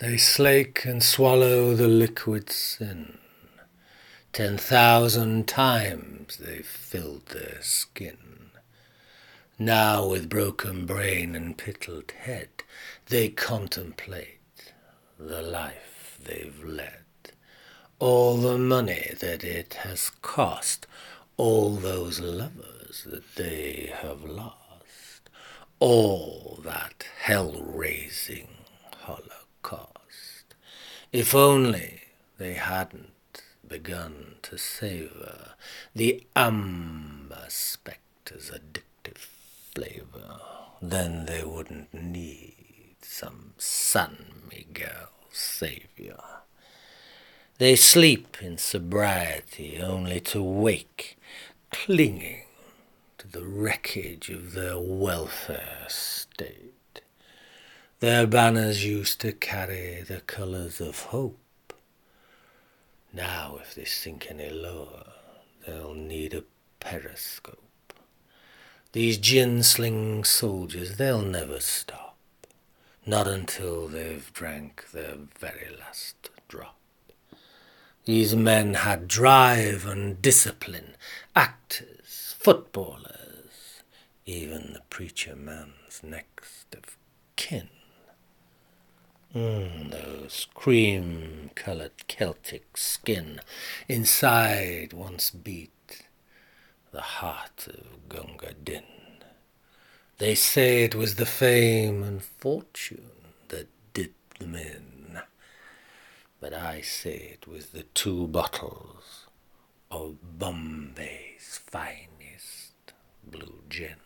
They slake and swallow the liquid sin. Ten thousand times they've filled their skin. Now with broken brain and pittled head they contemplate the life they've led. All the money that it has cost, all those lovers that they have lost, all that hell-raising holocaust. If only they hadn't begun to savor the amber spectre's addictive flavor, then they wouldn't need some San Miguel savior. They sleep in sobriety only to wake, clinging to the wreckage of their welfare state. Their banners used to carry the colours of hope. Now, if they sink any lower, they'll need a periscope. These gin-sling soldiers, they'll never stop, not until they've drank their very last drop. These men had drive and discipline, actors, footballers, even the preacher man's next of kin. Mm, those cream-coloured Celtic skin inside once beat the heart of Gunga Din. They say it was the fame and fortune that did them in but I say it was the two bottles of Bombay's finest blue gin.